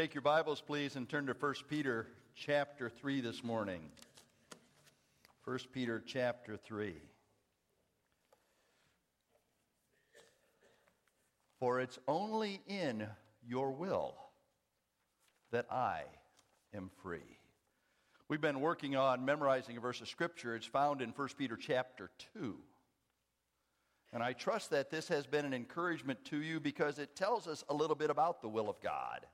Take your Bibles, please, and turn to 1 Peter chapter 3 this morning. 1 Peter chapter 3. For it's only in your will that I am free. We've been working on memorizing a verse of Scripture. It's found in 1 Peter chapter 2. And I trust that this has been an encouragement to you because it tells us a little bit about the will of God.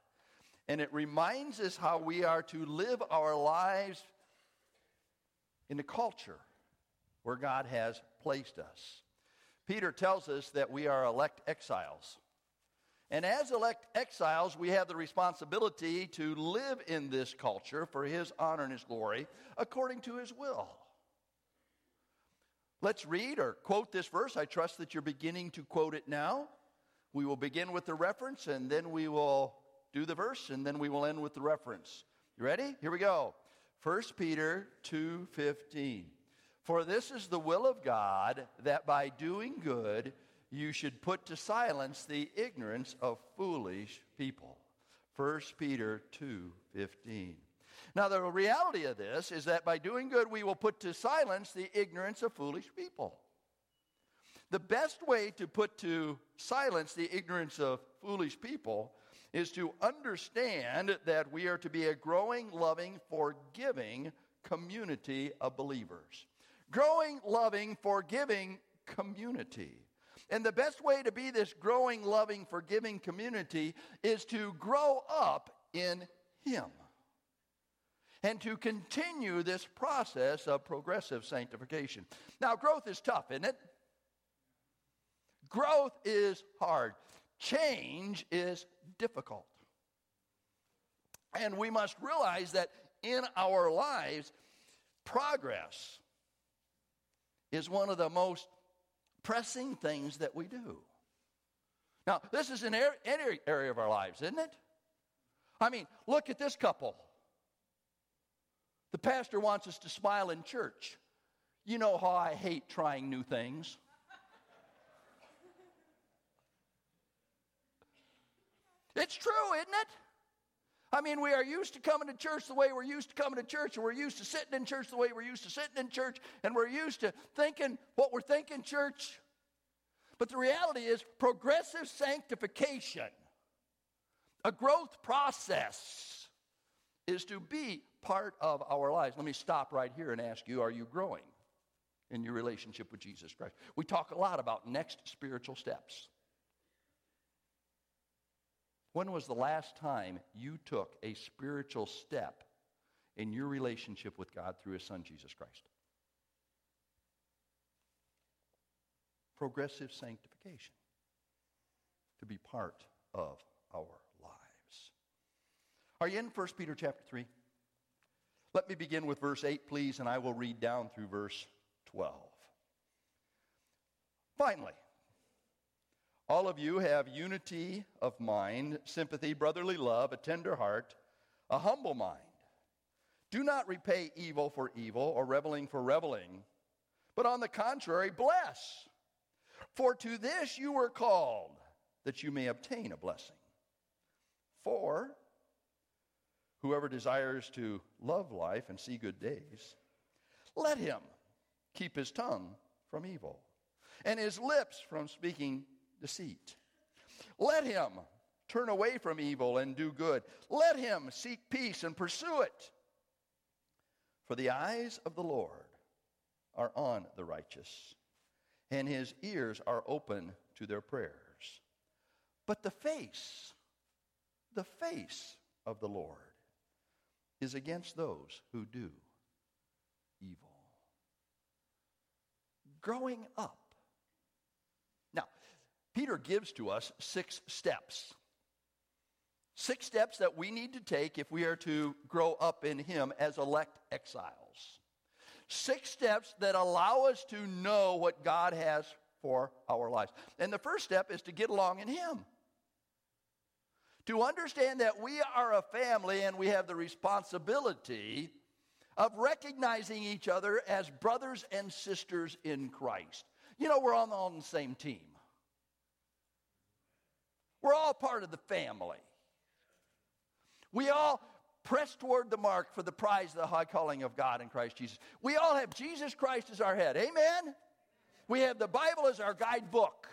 And it reminds us how we are to live our lives in the culture where God has placed us. Peter tells us that we are elect exiles. And as elect exiles, we have the responsibility to live in this culture for his honor and his glory according to his will. Let's read or quote this verse. I trust that you're beginning to quote it now. We will begin with the reference and then we will do the verse and then we will end with the reference. You ready? Here we go. 1 Peter 2:15. For this is the will of God that by doing good you should put to silence the ignorance of foolish people. 1 Peter 2:15. Now, the reality of this is that by doing good, we will put to silence the ignorance of foolish people. The best way to put to silence the ignorance of foolish people is to understand that we are to be a growing, loving, forgiving community of believers. Growing, loving, forgiving community. And the best way to be this growing, loving, forgiving community is to grow up in Him and to continue this process of progressive sanctification. Now, growth is tough, isn't it? Growth is hard. Change is difficult. And we must realize that in our lives, progress is one of the most pressing things that we do. Now, this is in any area of our lives, isn't it? I mean, look at this couple. The pastor wants us to smile in church. You know how I hate trying new things. It's true, isn't it? I mean, we are used to coming to church the way we're used to coming to church, and we're used to sitting in church the way we're used to sitting in church, and we're used to thinking what we're thinking, church. But the reality is, progressive sanctification, a growth process, is to be part of our lives. Let me stop right here and ask you are you growing in your relationship with Jesus Christ? We talk a lot about next spiritual steps. When was the last time you took a spiritual step in your relationship with God through His Son, Jesus Christ? Progressive sanctification to be part of our lives. Are you in 1 Peter chapter 3? Let me begin with verse 8, please, and I will read down through verse 12. Finally, all of you have unity of mind, sympathy, brotherly love, a tender heart, a humble mind. Do not repay evil for evil or reveling for reveling, but on the contrary, bless. For to this you were called, that you may obtain a blessing. For Whoever desires to love life and see good days, let him keep his tongue from evil and his lips from speaking deceit. Let him turn away from evil and do good. Let him seek peace and pursue it. For the eyes of the Lord are on the righteous, and his ears are open to their prayers. But the face, the face of the Lord is against those who do evil. Growing up. Peter gives to us six steps. Six steps that we need to take if we are to grow up in Him as elect exiles. Six steps that allow us to know what God has for our lives. And the first step is to get along in Him to understand that we are a family and we have the responsibility of recognizing each other as brothers and sisters in Christ. You know, we're all on the same team. We're all part of the family. We all press toward the mark for the prize of the high calling of God in Christ Jesus. We all have Jesus Christ as our head. Amen? We have the Bible as our guidebook.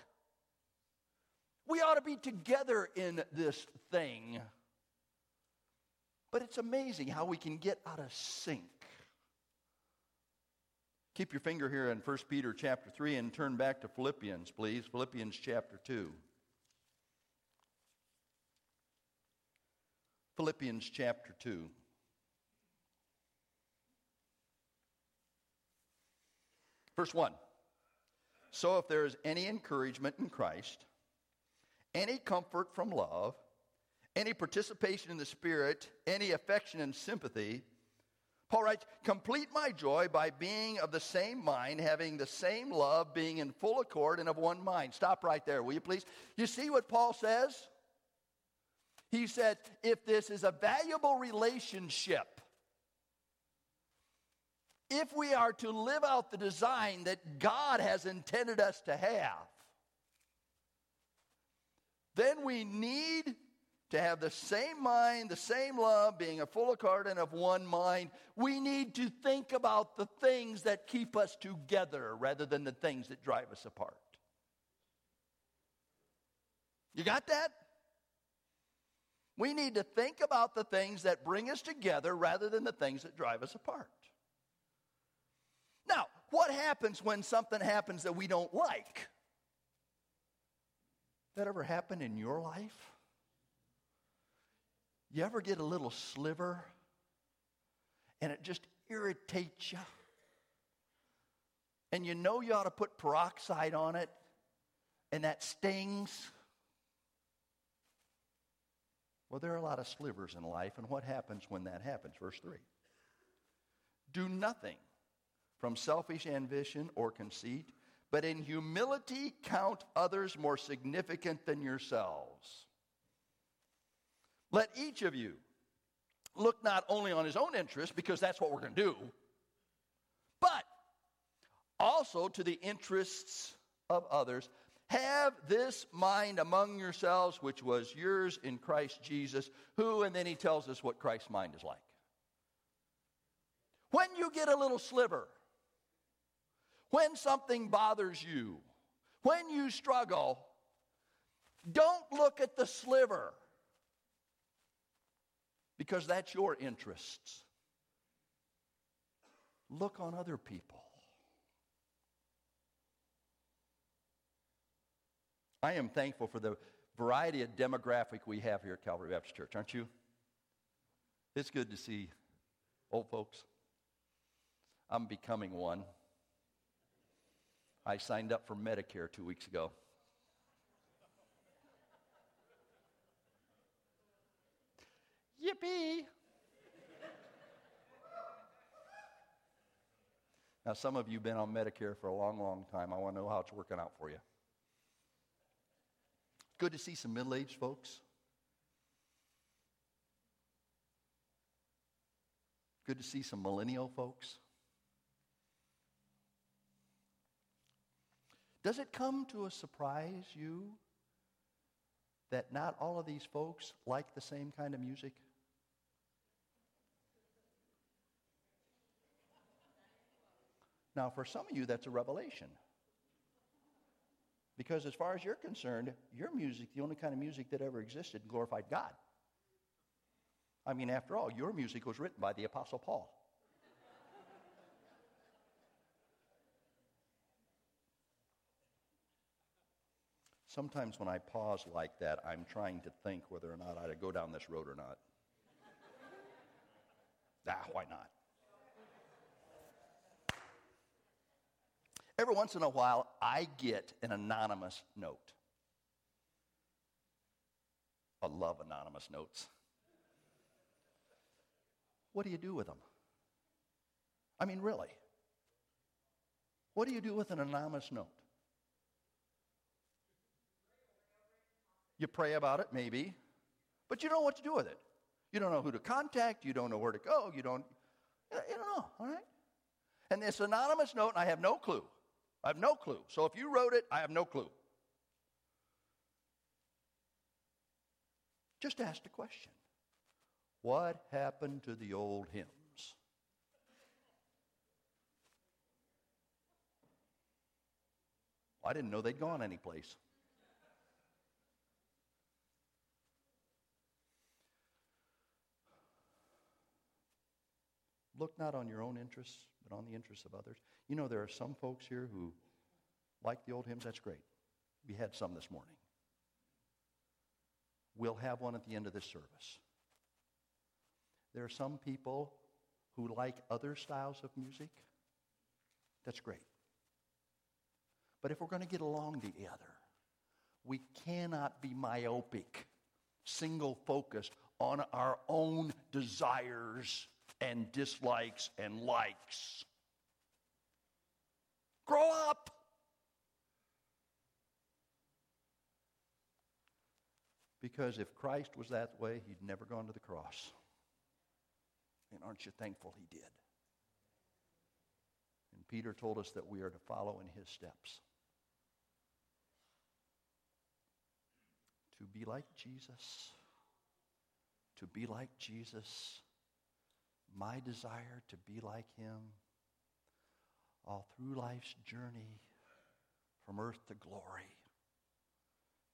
We ought to be together in this thing. But it's amazing how we can get out of sync. Keep your finger here in 1 Peter chapter 3 and turn back to Philippians, please. Philippians chapter 2. Philippians chapter 2. Verse 1. So if there is any encouragement in Christ, any comfort from love, any participation in the Spirit, any affection and sympathy, Paul writes, complete my joy by being of the same mind, having the same love, being in full accord and of one mind. Stop right there, will you please? You see what Paul says? He said, if this is a valuable relationship, if we are to live out the design that God has intended us to have, then we need to have the same mind, the same love, being a full accord and of one mind. We need to think about the things that keep us together rather than the things that drive us apart. You got that? We need to think about the things that bring us together rather than the things that drive us apart. Now, what happens when something happens that we don't like? That ever happened in your life? You ever get a little sliver and it just irritates you? And you know you ought to put peroxide on it and that stings? Well, there are a lot of slivers in life, and what happens when that happens? Verse 3 Do nothing from selfish ambition or conceit, but in humility count others more significant than yourselves. Let each of you look not only on his own interest, because that's what we're going to do, but also to the interests of others. Have this mind among yourselves, which was yours in Christ Jesus, who, and then he tells us what Christ's mind is like. When you get a little sliver, when something bothers you, when you struggle, don't look at the sliver because that's your interests. Look on other people. I am thankful for the variety of demographic we have here at Calvary Baptist Church, aren't you? It's good to see old folks. I'm becoming one. I signed up for Medicare two weeks ago. Yippee! now, some of you have been on Medicare for a long, long time. I want to know how it's working out for you. Good to see some middle aged folks. Good to see some millennial folks. Does it come to a surprise you that not all of these folks like the same kind of music? Now, for some of you, that's a revelation. Because as far as you're concerned, your music, the only kind of music that ever existed, glorified God. I mean, after all, your music was written by the Apostle Paul. Sometimes when I pause like that, I'm trying to think whether or not I go down this road or not. ah, why not? Every once in a while, I get an anonymous note. I love anonymous notes. What do you do with them? I mean, really. What do you do with an anonymous note? You pray about it, maybe, but you don't know what to do with it. You don't know who to contact. You don't know where to go. You don't, you don't know, all right? And this anonymous note, I have no clue. I have no clue. So if you wrote it, I have no clue. Just ask the question What happened to the old hymns? I didn't know they'd gone anyplace. Look not on your own interests, on the interests of others. You know, there are some folks here who like the old hymns. That's great. We had some this morning. We'll have one at the end of this service. There are some people who like other styles of music. That's great. But if we're going to get along together, we cannot be myopic, single focused on our own desires and dislikes and likes. Grow up. Because if Christ was that way, he'd never gone to the cross. And aren't you thankful he did? And Peter told us that we are to follow in his steps. To be like Jesus. To be like Jesus. My desire to be like him all through life's journey from earth to glory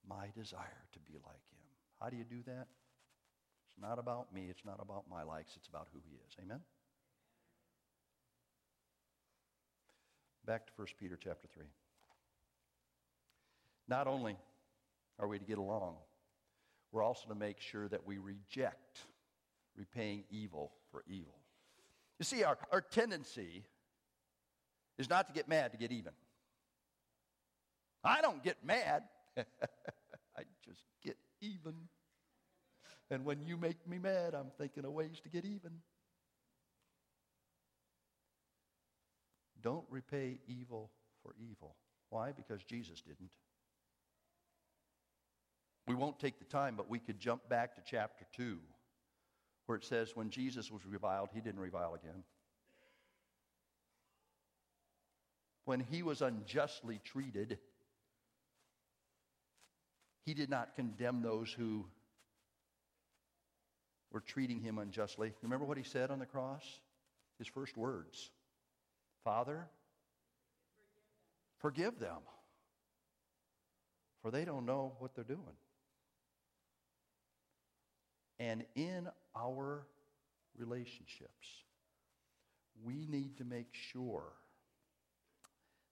my desire to be like him. How do you do that? It's not about me. It's not about my likes. It's about who he is. Amen? Back to 1 Peter chapter 3. Not only are we to get along, we're also to make sure that we reject repaying evil for evil. You see, our, our tendency is not to get mad, to get even. I don't get mad. I just get even. And when you make me mad, I'm thinking of ways to get even. Don't repay evil for evil. Why? Because Jesus didn't. We won't take the time, but we could jump back to chapter 2, where it says, When Jesus was reviled, he didn't revile again. When he was unjustly treated, he did not condemn those who were treating him unjustly. Remember what he said on the cross? His first words Father, forgive them, for they don't know what they're doing. And in our relationships, we need to make sure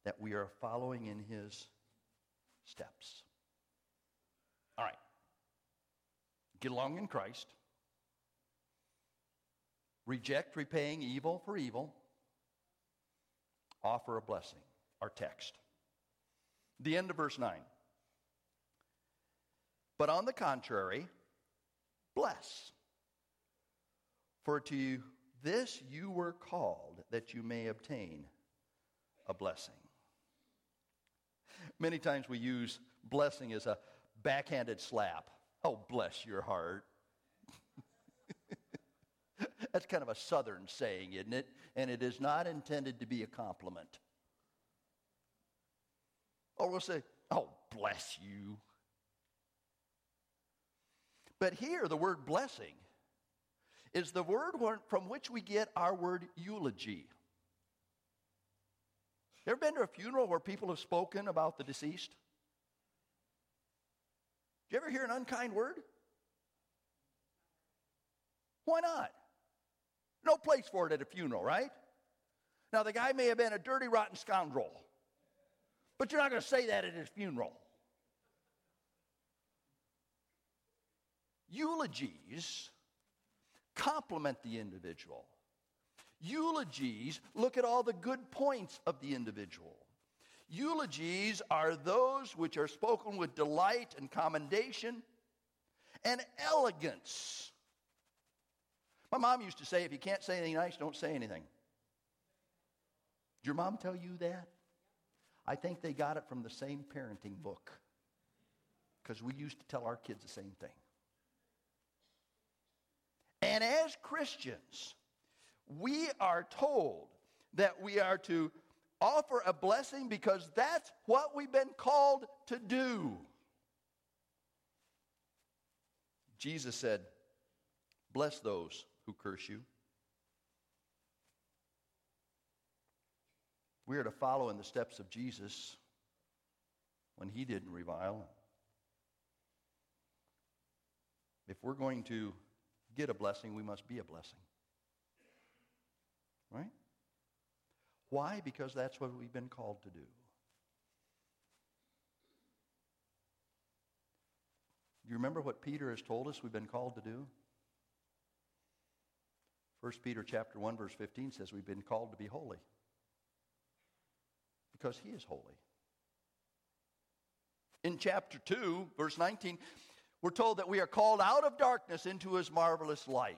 that we are following in his steps. All right. Get along in Christ. Reject repaying evil for evil. Offer a blessing. Our text. The end of verse 9. But on the contrary, bless. For to you, this you were called that you may obtain a blessing. Many times we use blessing as a backhanded slap. Oh, bless your heart. That's kind of a southern saying, isn't it? And it is not intended to be a compliment. Or we'll say, oh, bless you. But here, the word blessing is the word from which we get our word eulogy. Ever been to a funeral where people have spoken about the deceased? Did you ever hear an unkind word? Why not? No place for it at a funeral, right? Now, the guy may have been a dirty, rotten scoundrel, but you're not going to say that at his funeral. Eulogies compliment the individual. Eulogies look at all the good points of the individual. Eulogies are those which are spoken with delight and commendation and elegance. My mom used to say, if you can't say anything nice, don't say anything. Did your mom tell you that? I think they got it from the same parenting book because we used to tell our kids the same thing. And as Christians, we are told that we are to offer a blessing because that's what we've been called to do. Jesus said, Bless those who curse you. We are to follow in the steps of Jesus when he didn't revile. If we're going to get a blessing, we must be a blessing. Right? Why? Because that's what we've been called to do. Do you remember what Peter has told us we've been called to do? 1 Peter chapter 1 verse 15 says we've been called to be holy because he is holy. In chapter 2 verse 19 we're told that we are called out of darkness into his marvelous light.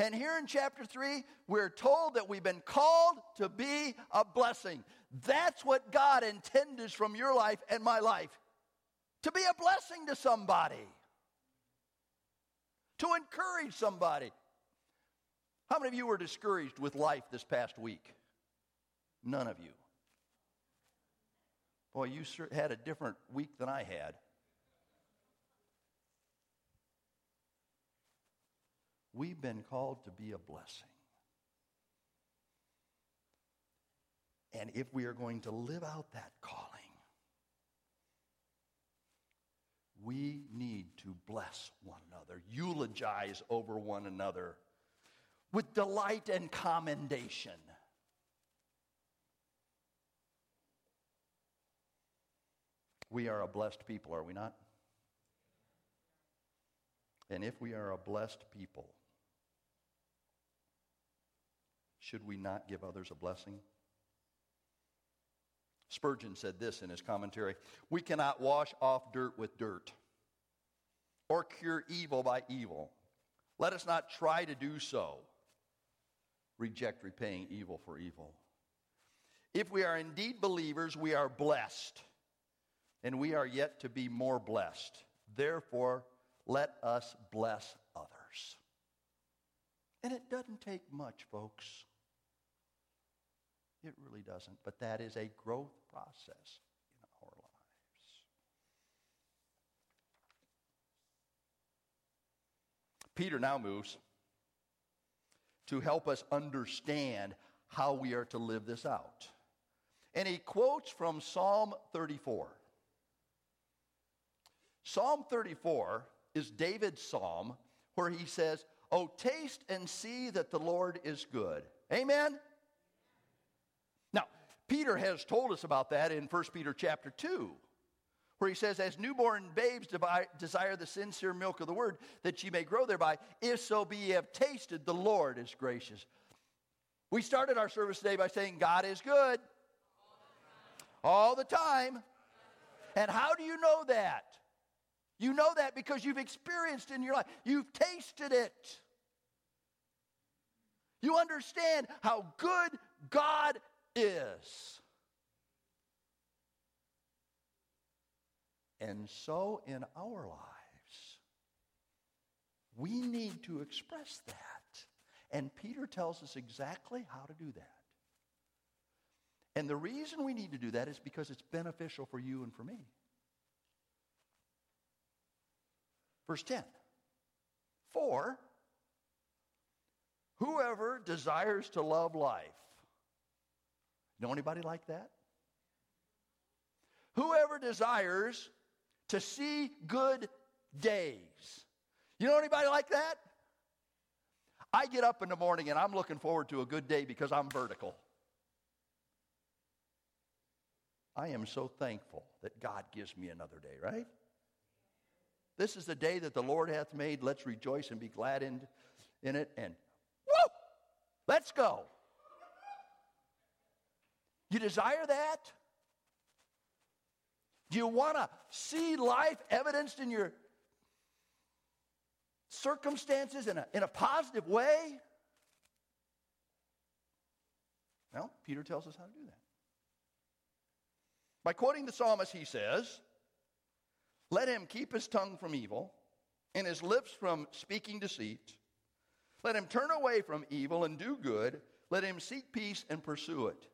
And here in chapter 3, we're told that we've been called to be a blessing. That's what God intended from your life and my life to be a blessing to somebody, to encourage somebody. How many of you were discouraged with life this past week? None of you. Boy, you had a different week than I had. We've been called to be a blessing. And if we are going to live out that calling, we need to bless one another, eulogize over one another with delight and commendation. We are a blessed people, are we not? And if we are a blessed people, should we not give others a blessing? Spurgeon said this in his commentary We cannot wash off dirt with dirt or cure evil by evil. Let us not try to do so. Reject repaying evil for evil. If we are indeed believers, we are blessed, and we are yet to be more blessed. Therefore, let us bless others. And it doesn't take much, folks. It really doesn't. But that is a growth process in our lives. Peter now moves to help us understand how we are to live this out. And he quotes from Psalm 34. Psalm 34 is David's psalm where he says, Oh, taste and see that the Lord is good. Amen? Peter has told us about that in 1 Peter chapter 2, where he says, As newborn babes desire the sincere milk of the word, that ye may grow thereby, if so be ye have tasted the Lord is gracious. We started our service today by saying, God is good all the time. And how do you know that? You know that because you've experienced in your life, you've tasted it. You understand how good God is. And so in our lives, we need to express that. And Peter tells us exactly how to do that. And the reason we need to do that is because it's beneficial for you and for me. Verse 10 For whoever desires to love life Know anybody like that? Whoever desires to see good days. You know anybody like that? I get up in the morning and I'm looking forward to a good day because I'm vertical. I am so thankful that God gives me another day, right? This is the day that the Lord hath made. Let's rejoice and be glad in, in it. And whoa, let's go. You desire that? Do you want to see life evidenced in your circumstances in a, in a positive way? Well, Peter tells us how to do that. By quoting the psalmist, he says, Let him keep his tongue from evil and his lips from speaking deceit. Let him turn away from evil and do good. Let him seek peace and pursue it.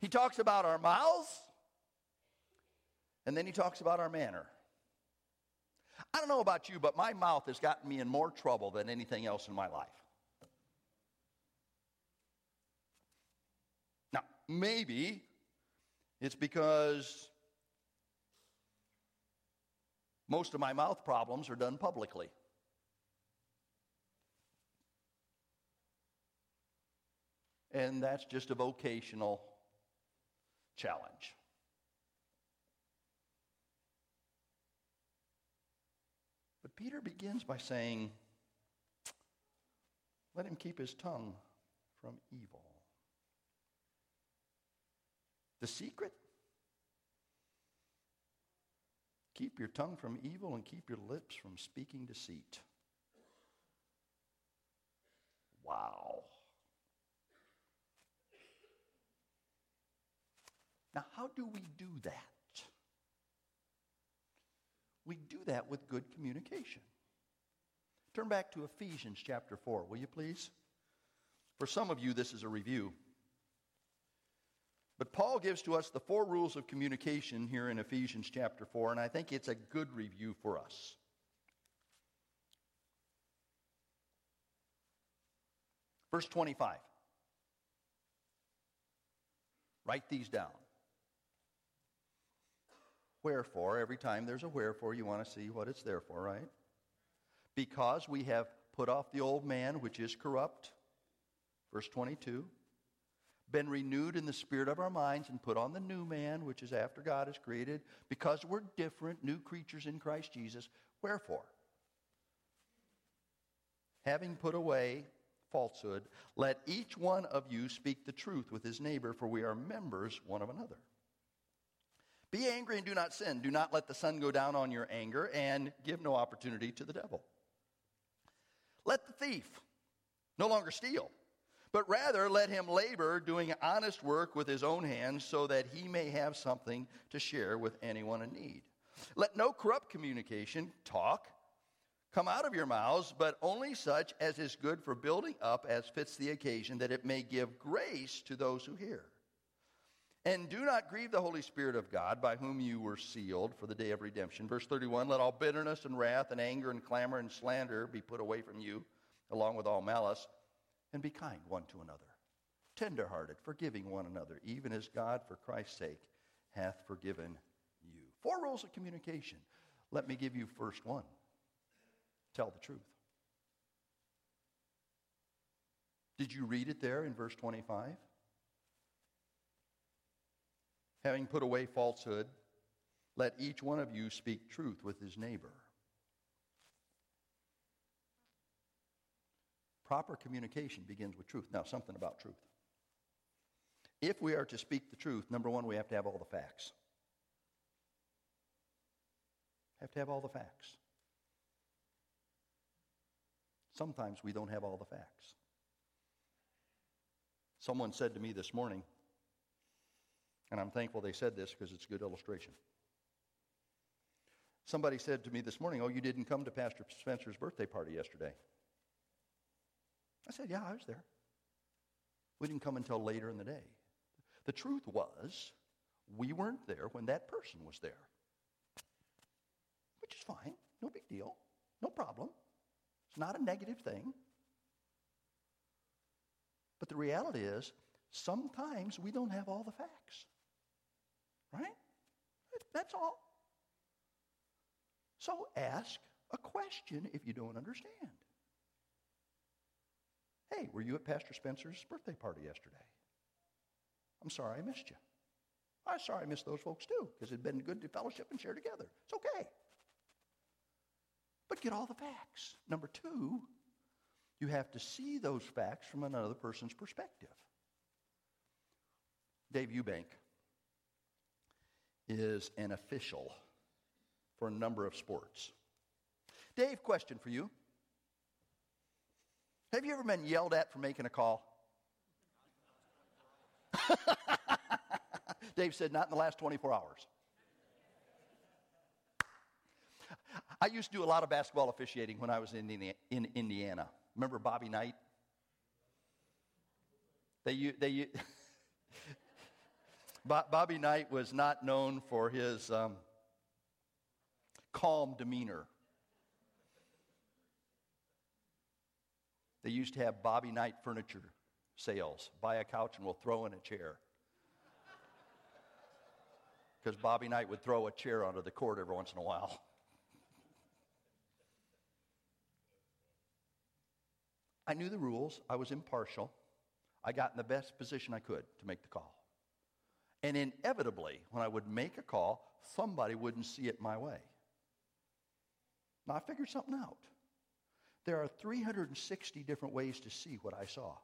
He talks about our mouths, and then he talks about our manner. I don't know about you, but my mouth has gotten me in more trouble than anything else in my life. Now, maybe it's because most of my mouth problems are done publicly. And that's just a vocational challenge. But Peter begins by saying, Let him keep his tongue from evil. The secret? Keep your tongue from evil and keep your lips from speaking deceit. Wow. Now, how do we do that? We do that with good communication. Turn back to Ephesians chapter 4, will you please? For some of you, this is a review. But Paul gives to us the four rules of communication here in Ephesians chapter 4, and I think it's a good review for us. Verse 25. Write these down. Wherefore, every time there's a wherefore, you want to see what it's there for, right? Because we have put off the old man, which is corrupt. Verse 22 been renewed in the spirit of our minds and put on the new man, which is after God is created, because we're different, new creatures in Christ Jesus. Wherefore, having put away falsehood, let each one of you speak the truth with his neighbor, for we are members one of another. Be angry and do not sin. Do not let the sun go down on your anger, and give no opportunity to the devil. Let the thief no longer steal but rather let him labor doing honest work with his own hands so that he may have something to share with anyone in need. Let no corrupt communication, talk, come out of your mouths, but only such as is good for building up as fits the occasion, that it may give grace to those who hear. And do not grieve the Holy Spirit of God, by whom you were sealed for the day of redemption. Verse 31 Let all bitterness and wrath and anger and clamor and slander be put away from you, along with all malice and be kind one to another, tenderhearted, forgiving one another, even as God, for Christ's sake, hath forgiven you. Four rules of communication. Let me give you first one tell the truth. Did you read it there in verse 25? Having put away falsehood, let each one of you speak truth with his neighbor. Proper communication begins with truth. Now, something about truth. If we are to speak the truth, number one, we have to have all the facts. Have to have all the facts. Sometimes we don't have all the facts. Someone said to me this morning, and I'm thankful they said this because it's a good illustration. Somebody said to me this morning, Oh, you didn't come to Pastor Spencer's birthday party yesterday. I said, Yeah, I was there. We didn't come until later in the day. The truth was, we weren't there when that person was there. Which is fine. No big deal. No problem. It's not a negative thing. But the reality is, sometimes we don't have all the facts. Right? That's all. So ask a question if you don't understand. Hey, were you at Pastor Spencer's birthday party yesterday? I'm sorry I missed you. I'm sorry I missed those folks too, because it'd been good to fellowship and share together. It's okay. But get all the facts. Number two, you have to see those facts from another person's perspective. Dave Eubank is an official for a number of sports. Dave, question for you. Have you ever been yelled at for making a call? Dave said, not in the last 24 hours. I used to do a lot of basketball officiating when I was in, in Indiana. Remember Bobby Knight? They, they, Bobby Knight was not known for his um, calm demeanor. They used to have Bobby Knight furniture sales buy a couch and we'll throw in a chair. Because Bobby Knight would throw a chair onto the court every once in a while. I knew the rules, I was impartial. I got in the best position I could to make the call. And inevitably, when I would make a call, somebody wouldn't see it my way. Now, I figured something out. There are 360 different ways to see what I saw.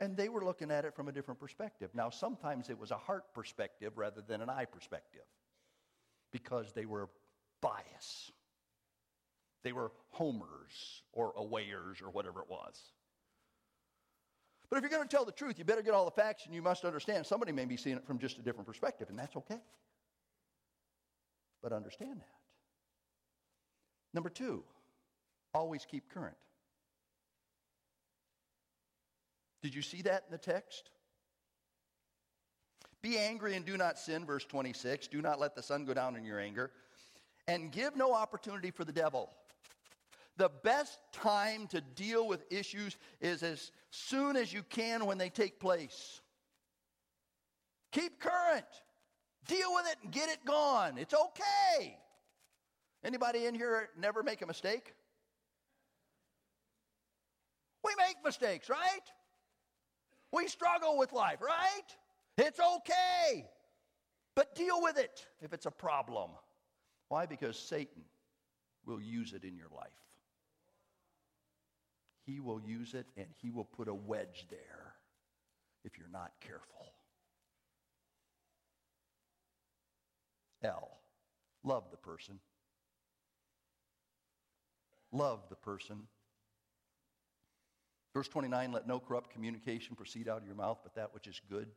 And they were looking at it from a different perspective. Now, sometimes it was a heart perspective rather than an eye perspective because they were biased. They were homers or awayers or whatever it was. But if you're going to tell the truth, you better get all the facts and you must understand somebody may be seeing it from just a different perspective, and that's okay. But understand that. Number two, always keep current. Did you see that in the text? Be angry and do not sin, verse 26. Do not let the sun go down in your anger. And give no opportunity for the devil. The best time to deal with issues is as soon as you can when they take place. Keep current. Deal with it and get it gone. It's okay. Anybody in here never make a mistake? We make mistakes, right? We struggle with life, right? It's okay. But deal with it if it's a problem. Why? Because Satan will use it in your life. He will use it and he will put a wedge there if you're not careful. L. Love the person. Love the person. Verse 29 Let no corrupt communication proceed out of your mouth, but that which is good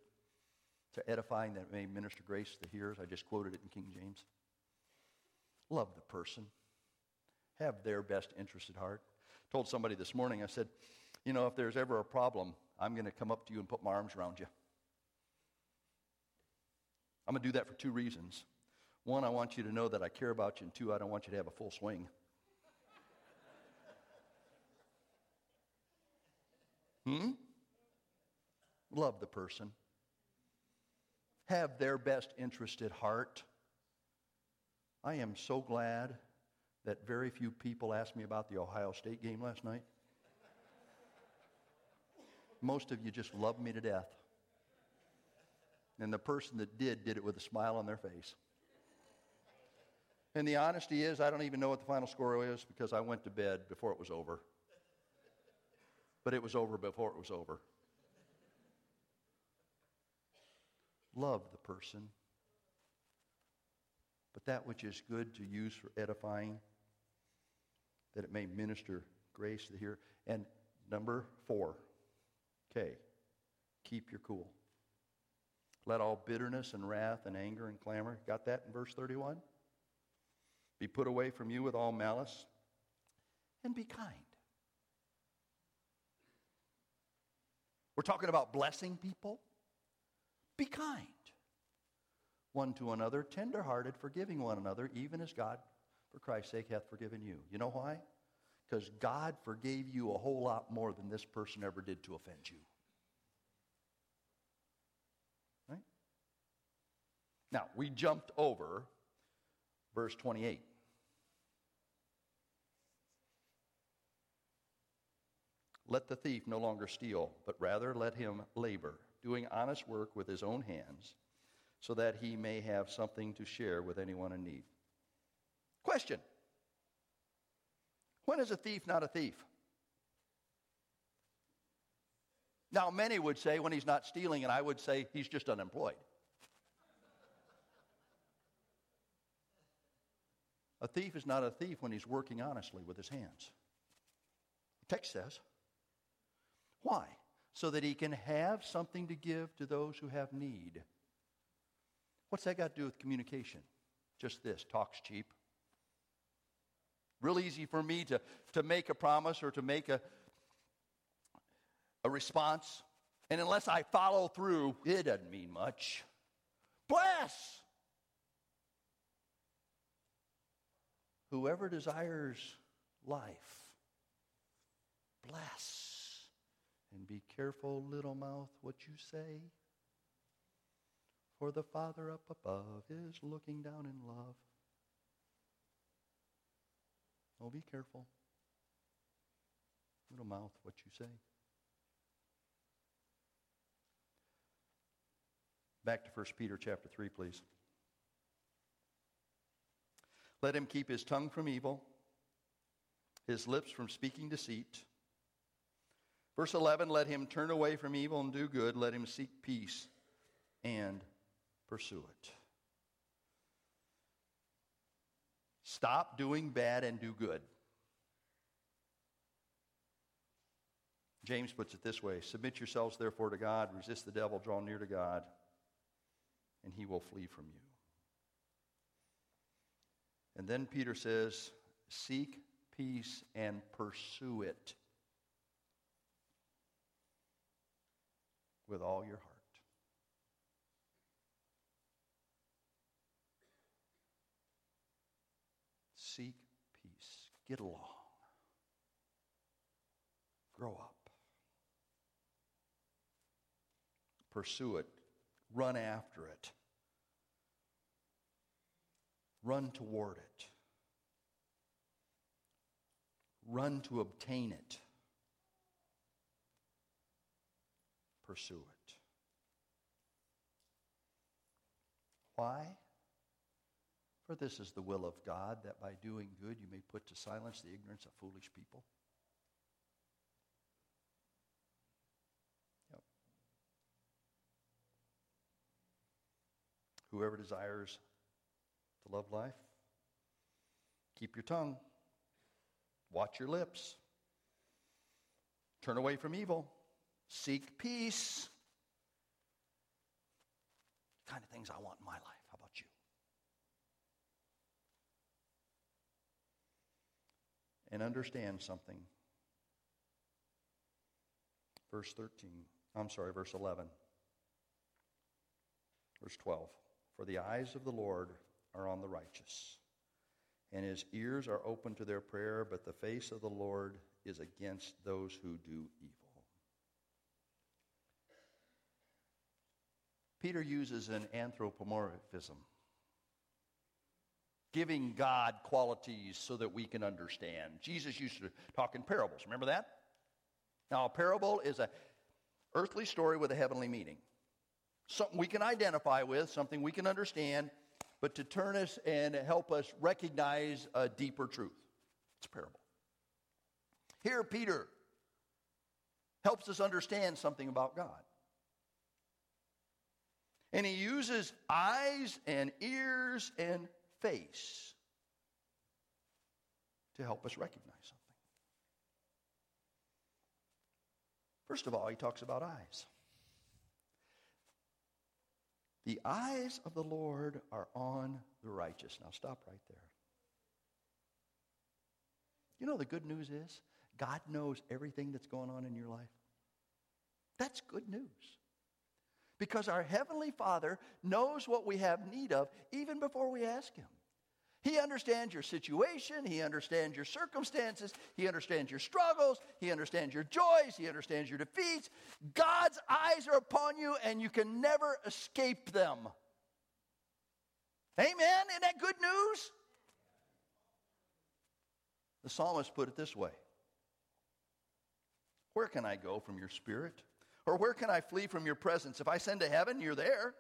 to edifying that may minister grace to the hearers. I just quoted it in King James. Love the person. Have their best interest at heart told somebody this morning, I said, you know, if there's ever a problem, I'm going to come up to you and put my arms around you. I'm going to do that for two reasons. One, I want you to know that I care about you, and two, I don't want you to have a full swing. Hmm? Love the person. Have their best interest at heart. I am so glad that very few people asked me about the Ohio State game last night? Most of you just love me to death. And the person that did, did it with a smile on their face. And the honesty is, I don't even know what the final score is because I went to bed before it was over. But it was over before it was over. Love the person. But that which is good to use for edifying that it may minister grace to the hearer. And number four, K, keep your cool. Let all bitterness and wrath and anger and clamor, got that in verse 31? Be put away from you with all malice and be kind. We're talking about blessing people. Be kind one to another, tenderhearted, forgiving one another, even as God for Christ's sake hath forgiven you. You know why? Because God forgave you a whole lot more than this person ever did to offend you. Right? Now, we jumped over verse 28. Let the thief no longer steal, but rather let him labor, doing honest work with his own hands, so that he may have something to share with anyone in need. Question When is a thief not a thief? Now, many would say when he's not stealing, and I would say he's just unemployed. A thief is not a thief when he's working honestly with his hands. The text says. Why? So that he can have something to give to those who have need. What's that got to do with communication? Just this talk's cheap. Real easy for me to, to make a promise or to make a, a response. And unless I follow through, it doesn't mean much. Bless! Whoever desires life bless. And be careful, little mouth, what you say. For the Father up above is looking down in love. Oh, be careful. Little mouth, what you say. Back to 1 Peter chapter 3, please. Let him keep his tongue from evil, his lips from speaking deceit. Verse 11 Let him turn away from evil and do good. Let him seek peace and pursue it. Stop doing bad and do good. James puts it this way Submit yourselves, therefore, to God, resist the devil, draw near to God, and he will flee from you. And then Peter says, Seek peace and pursue it with all your heart. Seek peace. Get along. Grow up. Pursue it. Run after it. Run toward it. Run to obtain it. Pursue it. Why? For this is the will of God, that by doing good you may put to silence the ignorance of foolish people. Yep. Whoever desires to love life, keep your tongue, watch your lips, turn away from evil, seek peace. The kind of things I want in my life. How about you? And understand something. Verse 13. I'm sorry, verse 11. Verse 12. For the eyes of the Lord are on the righteous, and his ears are open to their prayer, but the face of the Lord is against those who do evil. Peter uses an anthropomorphism, giving God qualities so that we can understand. Jesus used to talk in parables. Remember that? Now, a parable is a earthly story with a heavenly meaning. Something we can identify with, something we can understand, but to turn us and help us recognize a deeper truth. It's a parable. Here, Peter helps us understand something about God. And he uses eyes and ears and face to help us recognize something. First of all, he talks about eyes. The eyes of the Lord are on the righteous. Now, stop right there. You know, the good news is God knows everything that's going on in your life. That's good news. Because our Heavenly Father knows what we have need of even before we ask Him. He understands your situation. He understands your circumstances. He understands your struggles. He understands your joys. He understands your defeats. God's eyes are upon you, and you can never escape them. Amen? Isn't that good news? The psalmist put it this way Where can I go from your spirit? Or where can I flee from your presence? If I send to heaven, you're there.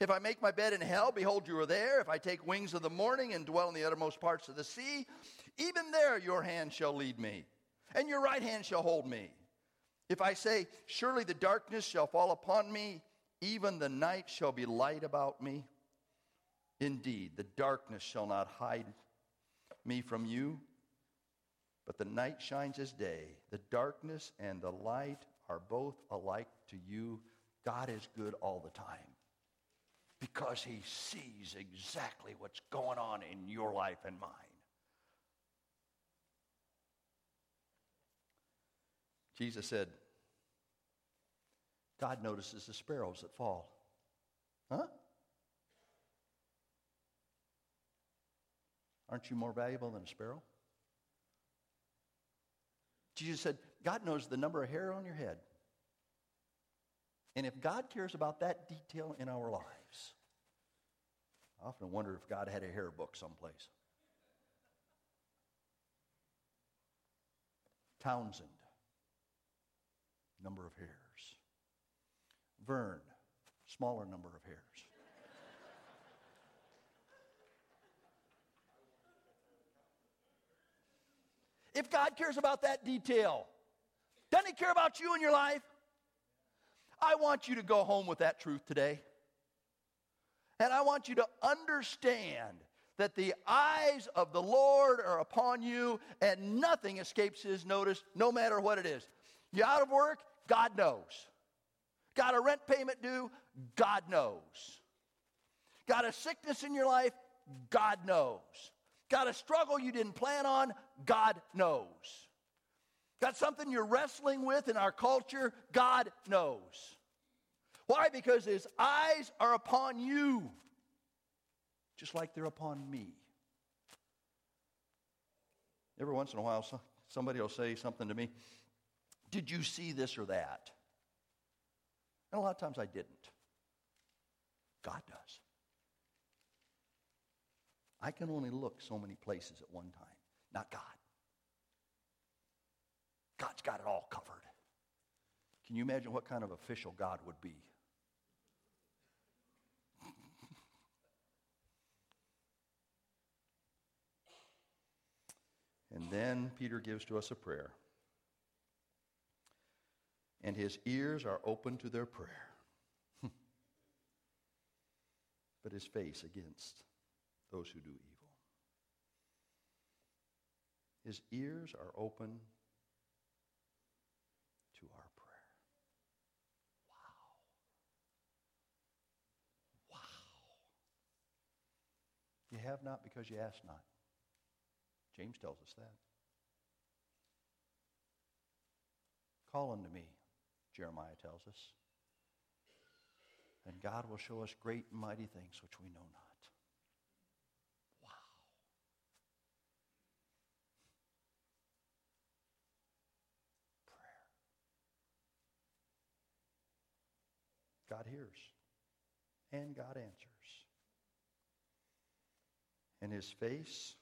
If I make my bed in hell, behold, you are there. If I take wings of the morning and dwell in the uttermost parts of the sea, even there your hand shall lead me, and your right hand shall hold me. If I say, Surely the darkness shall fall upon me, even the night shall be light about me. Indeed, the darkness shall not hide me from you, but the night shines as day. The darkness and the light are both alike to you. God is good all the time because he sees exactly what's going on in your life and mine. Jesus said, God notices the sparrows that fall. Huh? Aren't you more valuable than a sparrow? Jesus said, God knows the number of hair on your head. And if God cares about that detail in our lives, I often wonder if God had a hair book someplace. Townsend, number of hairs. Vern, smaller number of hairs. if God cares about that detail, doesn't He care about you and your life? I want you to go home with that truth today. And I want you to understand that the eyes of the Lord are upon you and nothing escapes his notice, no matter what it is. You out of work? God knows. Got a rent payment due? God knows. Got a sickness in your life? God knows. Got a struggle you didn't plan on? God knows. Got something you're wrestling with in our culture? God knows. Why? Because his eyes are upon you, just like they're upon me. Every once in a while, somebody will say something to me Did you see this or that? And a lot of times I didn't. God does. I can only look so many places at one time, not God. God's got it all covered. Can you imagine what kind of official God would be? and then Peter gives to us a prayer. And his ears are open to their prayer, but his face against those who do evil. His ears are open to our prayer. Wow. Wow. You have not because you ask not. James tells us that. Call unto me, Jeremiah tells us. And God will show us great and mighty things which we know not. Wow. Prayer. God hears and God answers. And his face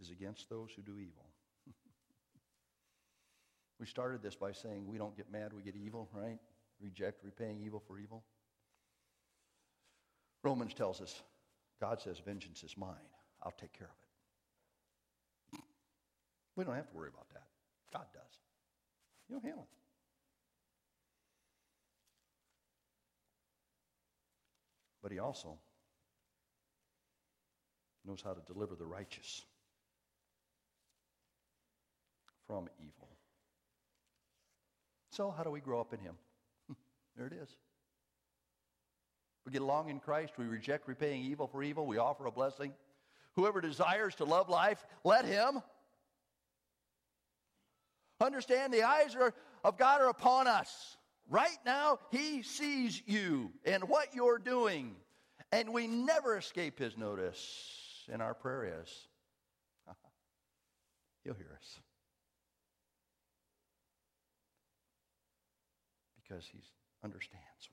is against those who do evil. we started this by saying we don't get mad, we get evil, right? Reject repaying evil for evil. Romans tells us God says, Vengeance is mine. I'll take care of it. We don't have to worry about that. God does. You'll handle it. But he also knows how to deliver the righteous from evil. So, how do we grow up in him? there it is. We get along in Christ. We reject repaying evil for evil. We offer a blessing. Whoever desires to love life, let him. Understand the eyes are, of God are upon us. Right now, He sees you and what you're doing. And we never escape His notice. And our prayer is, He'll hear us. Because He understands